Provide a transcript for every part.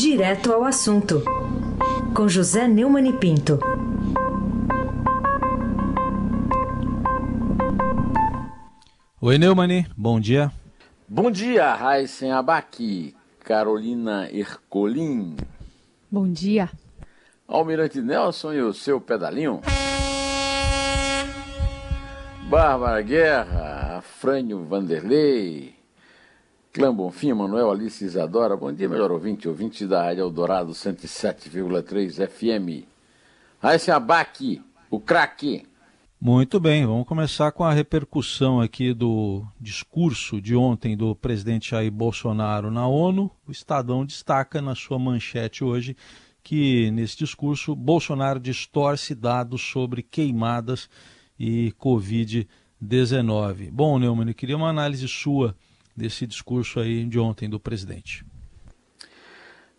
Direto ao assunto, com José Neumann e Pinto. Oi, Neumann, bom dia. Bom dia, Raíssen Abac, Carolina Ercolim. Bom dia. Almirante Nelson e o seu pedalinho. Bárbara Guerra, Frânio Vanderlei, Clã Bonfim, Manuel Alice Isadora, bom dia, melhor ouvinte, ouvinte da Rádio Eldorado 107,3 FM. Raíssa Abac, o craque. Muito bem, vamos começar com a repercussão aqui do discurso de ontem do presidente Jair Bolsonaro na ONU. O Estadão destaca na sua manchete hoje que nesse discurso Bolsonaro distorce dados sobre queimadas e Covid-19. Bom, Neumann, eu queria uma análise sua desse discurso aí de ontem do presidente?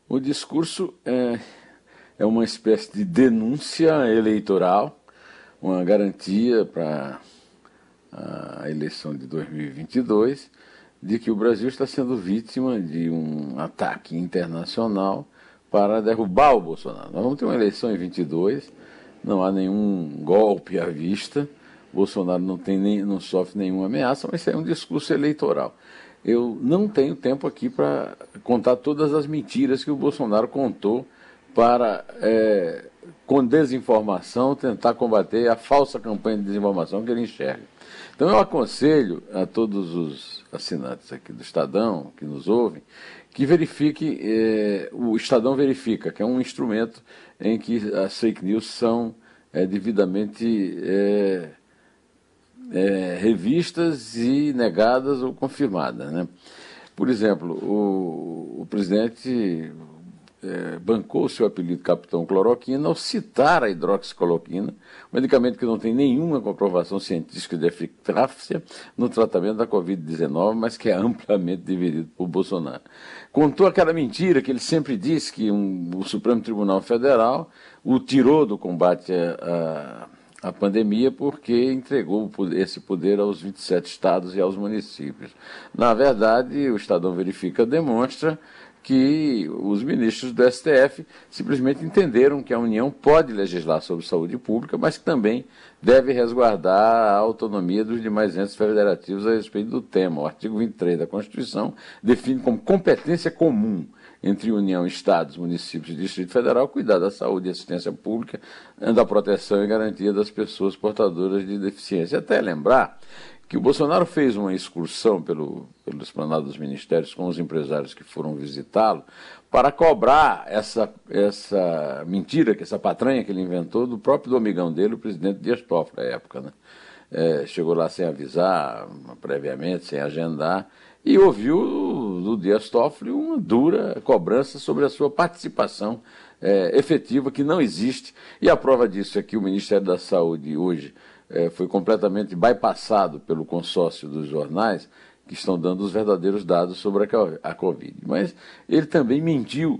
O discurso é, é uma espécie de denúncia eleitoral, uma garantia para a eleição de 2022 de que o Brasil está sendo vítima de um ataque internacional para derrubar o Bolsonaro. Nós vamos ter uma eleição em 22, não há nenhum golpe à vista, Bolsonaro não, tem nem, não sofre nenhuma ameaça, mas isso é um discurso eleitoral. Eu não tenho tempo aqui para contar todas as mentiras que o Bolsonaro contou para, é, com desinformação, tentar combater a falsa campanha de desinformação que ele enxerga. Então eu aconselho a todos os assinantes aqui do Estadão, que nos ouvem, que verifique, é, o Estadão verifica, que é um instrumento em que as fake news são é, devidamente é, revistas e negadas ou confirmadas. Né? Por exemplo, o, o presidente é, bancou seu apelido Capitão Cloroquina ao citar a hidroxicloroquina, um medicamento que não tem nenhuma comprovação científica de eficácia no tratamento da Covid-19, mas que é amplamente dividido por Bolsonaro. Contou aquela mentira que ele sempre disse que um, o Supremo Tribunal Federal o tirou do combate a, a a pandemia porque entregou esse poder aos 27 estados e aos municípios. Na verdade, o Estadão Verifica demonstra que os ministros do STF simplesmente entenderam que a União pode legislar sobre saúde pública, mas que também deve resguardar a autonomia dos demais entes federativos a respeito do tema. O artigo 23 da Constituição define como competência comum entre União, Estados, municípios e Distrito Federal, cuidar da saúde e assistência pública, da proteção e garantia das pessoas portadoras de deficiência. Até lembrar que o Bolsonaro fez uma excursão pelo, pelo esplanado dos ministérios com os empresários que foram visitá-lo para cobrar essa, essa mentira, essa patranha que ele inventou do próprio amigão dele, o presidente Dias Toffoli, à época. Né? É, chegou lá sem avisar, previamente, sem agendar, e ouviu do Dias Toffoli uma dura cobrança sobre a sua participação é, efetiva, que não existe. E a prova disso é que o Ministério da Saúde hoje é, foi completamente bypassado pelo consórcio dos jornais, que estão dando os verdadeiros dados sobre a, Covid. Mas ele também mentiu,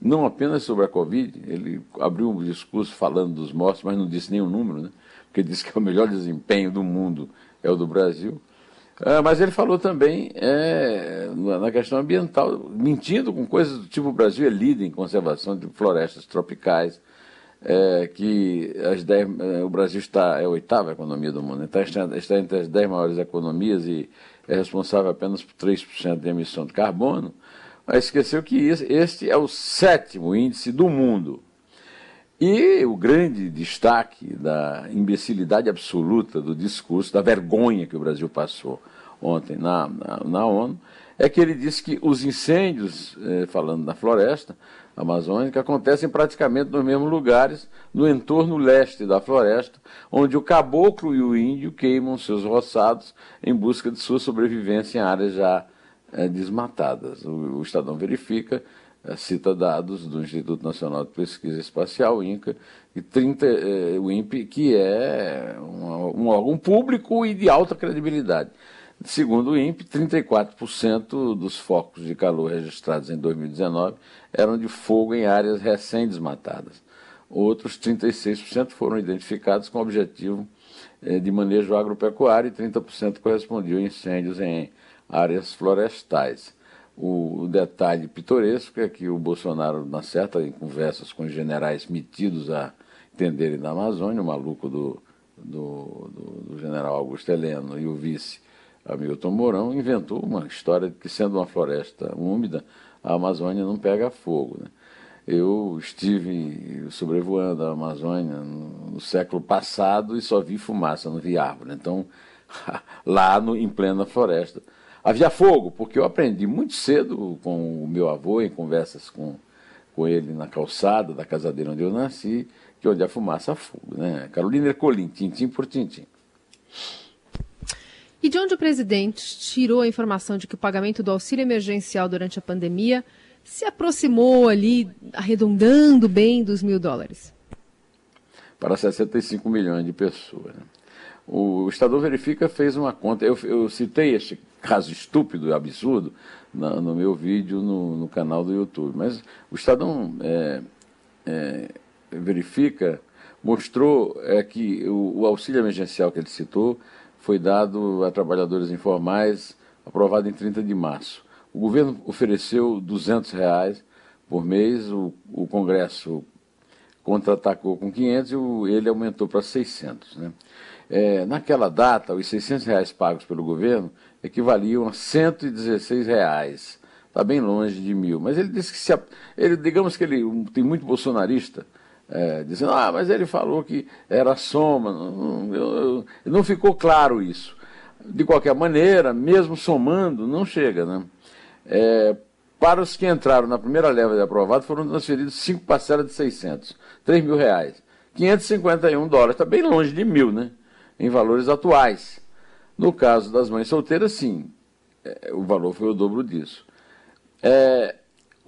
não apenas sobre a Covid, ele abriu um discurso falando dos mortos, mas não disse nenhum número, né? porque disse que é o melhor desempenho do mundo é o do Brasil. Ah, mas ele falou também é, na questão ambiental, mentindo com coisas do tipo o Brasil é líder em conservação de florestas tropicais, é, que as dez, é, o Brasil está é a oitava economia do mundo, então está, está entre as dez maiores economias e é responsável apenas por 3% de emissão de carbono, mas esqueceu que este é o sétimo índice do mundo. E o grande destaque da imbecilidade absoluta do discurso, da vergonha que o Brasil passou ontem na, na, na ONU, é que ele disse que os incêndios, eh, falando da floresta amazônica, acontecem praticamente nos mesmos lugares, no entorno leste da floresta, onde o caboclo e o índio queimam seus roçados em busca de sua sobrevivência em áreas já eh, desmatadas. O, o Estadão verifica é, cita dados do Instituto Nacional de Pesquisa Espacial, INCA, e 30, é, o INPE, que é um, um órgão público e de alta credibilidade. Segundo o INPE, 34% dos focos de calor registrados em 2019 eram de fogo em áreas recém-desmatadas. Outros 36% foram identificados com objetivo é, de manejo agropecuário e 30% correspondiam a incêndios em áreas florestais. O detalhe pitoresco é que o Bolsonaro, na certa, em conversas com generais metidos a entenderem da Amazônia, o maluco do, do, do, do general Augusto Heleno e o vice Hamilton Mourão, inventou uma história de que, sendo uma floresta úmida, a Amazônia não pega fogo. Né? Eu estive sobrevoando a Amazônia no, no, século passado e só vi fumaça, não vi árvore. Então, lá no, em plena floresta, havia fogo, porque eu aprendi muito cedo com o meu avô, em conversas com, com ele na calçada da casa dele onde eu nasci, que onde a fumaça há fogo. Né? Carolina Ercolim, tintim por tintim. E de onde o presidente tirou a informação de que o pagamento do auxílio emergencial durante a pandemia se aproximou ali, arredondando bem dos mil dólares? Para 65 milhões de pessoas. Né? O Estadão Verifica fez uma conta. Eu, eu citei este caso estúpido e absurdo no meu vídeo no, no, canal do YouTube. Mas o Estadão é, é, Verifica mostrou é, que o, o auxílio emergencial que ele citou foi dado a trabalhadores informais, aprovado em 30 de março. O governo ofereceu 200 reais por mês, o, o Congresso contra-atacou com 500 e o, ele aumentou para 600. Né? É, naquela data, os 600 reais pagos pelo governo equivaliam a 116 reais. Está bem longe de mil. Mas ele disse que se. Ele, digamos que ele tem muito bolsonarista é, dizendo, ah, mas ele falou que era soma. Não, não, ficou claro isso. De qualquer maneira, mesmo somando, não chega. Né? É, para os que entraram na primeira leva de aprovado, foram transferidos cinco parcelas de 600, 3 mil reais. 551 dólares, está bem longe de mil, né? Em valores atuais. No caso das mães solteiras, sim, é, o valor foi o dobro disso. É,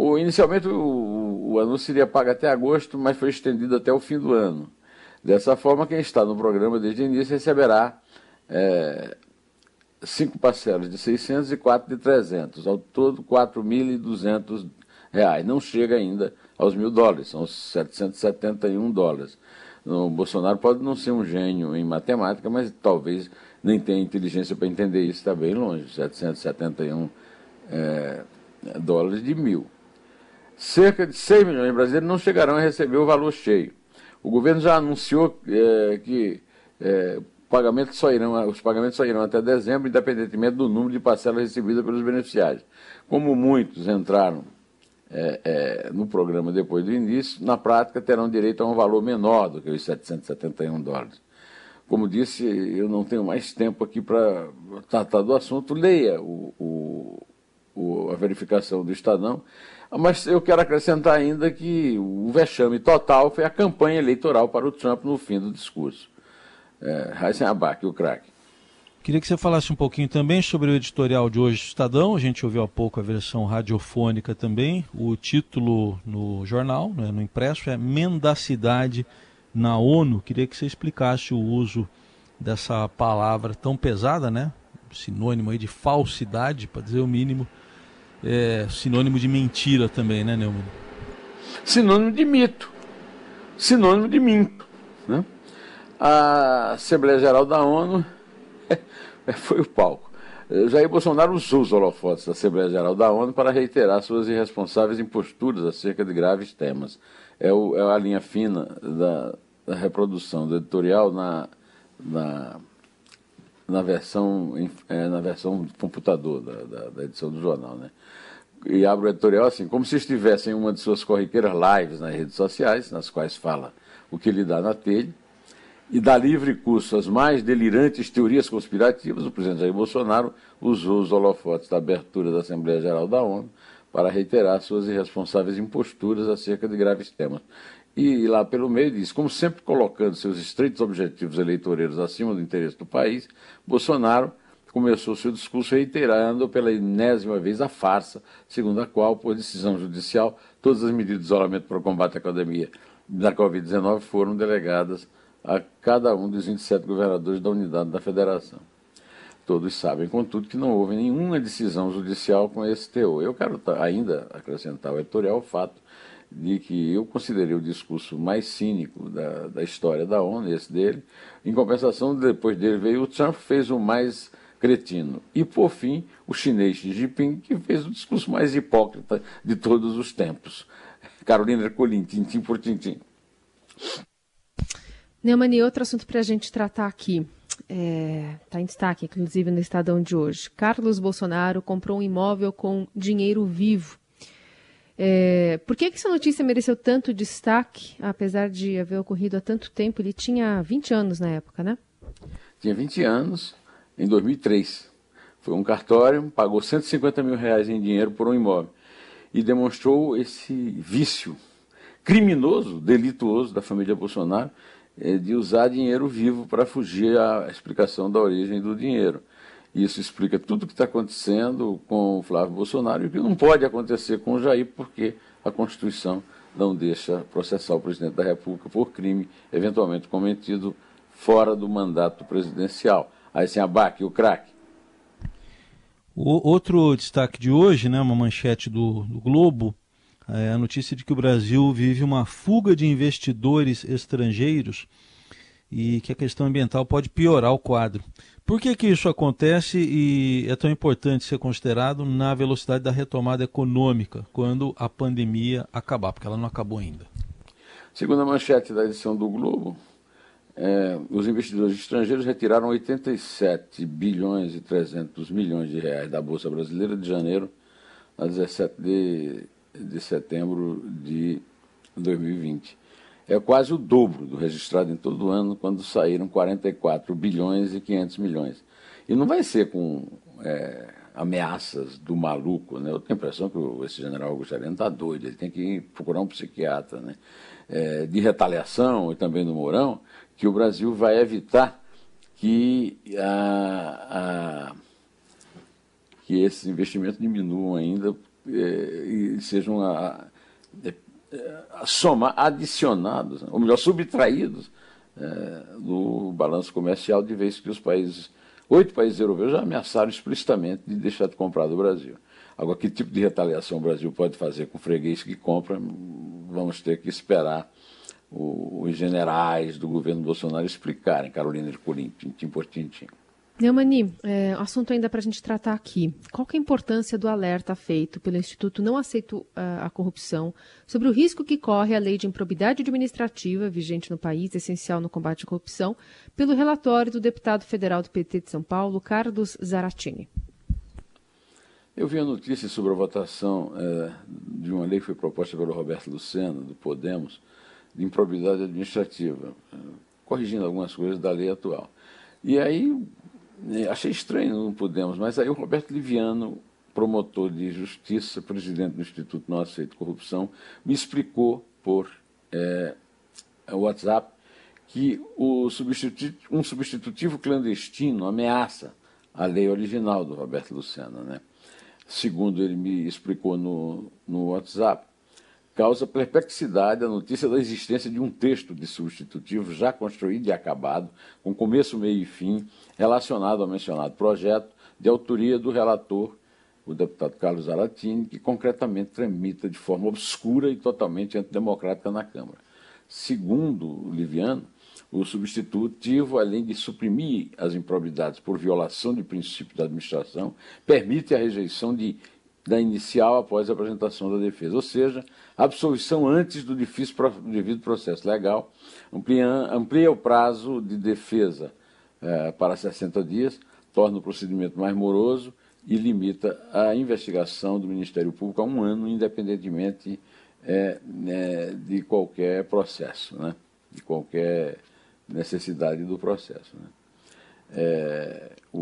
o, inicialmente o, o anúncio seria pago até agosto, mas foi estendido até o fim do ano. Dessa forma, quem está no programa desde o início receberá é, cinco parcelas de 600 e quatro de 300, ao todo 4.200 reais. Não chega ainda aos mil dólares, são 771 dólares. O Bolsonaro pode não ser um gênio em matemática, mas talvez nem tenha inteligência para entender isso, está bem longe, 771 é, dólares de mil cerca de 6 milhões de brasileiros não chegarão a receber o valor cheio. O governo já anunciou é, que é, só irão, os pagamentos só irão até dezembro, independentemente do número de parcelas recebidas pelos beneficiários. Como muitos entraram é no programa depois do início, na prática terão direito a um valor menor do que os 771 dólares. Como disse, eu não tenho mais tempo aqui para tratar do assunto. Leia o, o, o, a verificação do Estadão mas eu quero acrescentar ainda que o vexame total foi a campanha eleitoral para o Trump no fim do discurso. É, Heisen Abac, o craque. Queria que você falasse um pouquinho também sobre o editorial de hoje do Estadão. A gente ouviu há pouco a versão radiofônica também. O título no jornal, né, no impresso, é Mendacidade na ONU. Queria que você explicasse o uso dessa palavra tão pesada, né? Sinônimo aí de falsidade, para dizer o mínimo, é sinônimo de mentira também, né, Neumann? Sinônimo de mito. Sinônimo de minto. Né? A Assembleia Geral da ONU foi o palco. Jair Bolsonaro usou os holofotes da Assembleia Geral da ONU para reiterar suas irresponsáveis imposturas acerca de graves temas. É, o, é a linha fina da, da, reprodução do editorial na, na, na, versão, é, na versão computador da, da, da edição do jornal. Né? e abre o editorial assim, como se estivesse em uma de suas corriqueiras lives nas redes sociais, nas quais fala o que lhe dá na telha, e dá livre curso às mais delirantes teorias conspirativas, o presidente Jair Bolsonaro usou os holofotes da abertura da Assembleia Geral da ONU para reiterar suas irresponsáveis imposturas acerca de graves temas. E lá pelo meio diz, como sempre colocando seus estreitos objetivos eleitoreiros acima do interesse do país, Bolsonaro começou seu discurso reiterando pela enésima vez a farsa, segundo a qual, por decisão judicial, todas as medidas de isolamento para o combate à pandemia da Covid-19 foram delegadas a cada um dos 27 governadores da unidade da federação. Todos sabem, contudo, que não houve nenhuma decisão judicial com esse teor. Eu quero ainda acrescentar ao editorial o fato de que eu considerei o discurso mais cínico da, da história da ONU, esse dele. Em compensação, depois dele veio o Trump, fez o mais cretino. E, por fim, o chinês Xi Jinping, que fez o discurso mais hipócrita de todos os tempos. Carolina Ercolim, tintim por tintim. Neumann, e outro assunto para a gente tratar aqui. Está é, tá em destaque, inclusive, no Estadão de hoje. Carlos Bolsonaro comprou um imóvel com dinheiro vivo. É, por que, que essa notícia mereceu tanto destaque, apesar de haver ocorrido há tanto tempo? Ele tinha 20 anos na época, né? Tinha 20 anos, em 2003. Foi um cartório, pagou 150 mil reais em dinheiro por um imóvel e demonstrou esse vício criminoso, delituoso da família Bolsonaro é, de usar dinheiro vivo para fugir à explicação da origem do dinheiro. Isso explica tudo o que está acontecendo com o Flávio Bolsonaro e o que não pode acontecer com o Jair, porque a Constituição não deixa processar o presidente da República por crime eventualmente cometido fora do mandato presidencial. Aí sem abaque, o craque. Outro destaque de hoje, né, uma manchete do, do Globo, é a notícia de que o Brasil vive uma fuga de investidores estrangeiros e que a questão ambiental pode piorar o quadro. Por que, que isso acontece e é tão importante ser considerado na velocidade da retomada econômica quando a pandemia acabar? Porque ela não acabou ainda. Segundo a manchete da edição do Globo, é, os investidores estrangeiros retiraram 87 bilhões e 300 milhões de reais da Bolsa Brasileira de janeiro a 17 de de setembro de 2020. É quase o dobro do registrado em todo ano, quando saíram 44 bilhões e 500 milhões. E não vai ser com é, ameaças do maluco, né? Eu tenho a impressão que esse general Augusto está doido, ele tem que procurar um psiquiatra, né? É, de retaliação e também do Mourão, que o Brasil vai evitar que, a, a, que esses investimentos diminuam ainda é, e sejam a, é, soma adicionados, ou melhor, subtraídos é, do balanço comercial, de vez que os países, oito países europeus já ameaçaram explicitamente de deixar de comprar do Brasil. Agora, que tipo de retaliação o Brasil pode fazer com o freguês que compra, vamos ter que esperar os generais do governo Bolsonaro explicarem, Carolina Ercolim, tintim por tintim. Neumani, é, assunto ainda para a gente tratar aqui. Qual é a importância do alerta feito pelo Instituto Não Aceito uh, a Corrupção sobre o risco que corre a lei de improbidade administrativa vigente no país, essencial no combate à corrupção, pelo relatório do deputado federal do PT de São Paulo, Carlos Zaratini? Eu vi a notícia sobre a votação é, de uma lei que foi proposta pelo Roberto Lucena, do Podemos, de improbidade administrativa, corrigindo algumas coisas da lei atual. E aí achei estranho, não pudemos, mas aí o Roberto Liviano, promotor de justiça, presidente do Instituto Não Aceito Corrupção, me explicou por é, WhatsApp que o substitutivo, um substitutivo clandestino ameaça a lei original do Roberto Lucena. Né? Segundo ele me explicou no, no WhatsApp, causa perplexidade a notícia da existência de um texto de substitutivo já construído e acabado, com começo, meio e fim, relacionado ao mencionado projeto, de autoria do relator, o deputado Carlos Aratini, que concretamente tramita de forma obscura e totalmente antidemocrática na Câmara. Segundo Liviano, o substitutivo, além de suprimir as improbidades por violação de princípios da administração, permite a rejeição de da inicial após a apresentação da defesa, ou seja, absolvição antes do difícil devido processo legal, amplia, amplia o prazo de defesa eh, para 60 dias, torna o procedimento mais moroso e limita a investigação do Ministério Público a um ano, independentemente eh, né, de qualquer processo, né, de qualquer necessidade do processo. Né. É, o,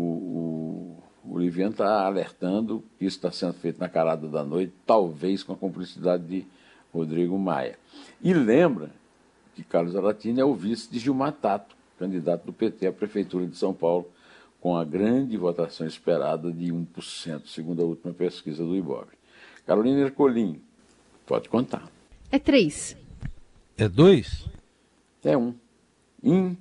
o Liviano está alertando que isso está sendo feito na carada da noite, talvez com a cumplicidade de Rodrigo Maia. E lembra que Carlos Aratini é o vice de Gilmar Tato, candidato do PT à Prefeitura de São Paulo, com a grande votação esperada de 1%, segundo a última pesquisa do Ibope. Carolina Ercolim, pode contar. É três. É dois? É um. Im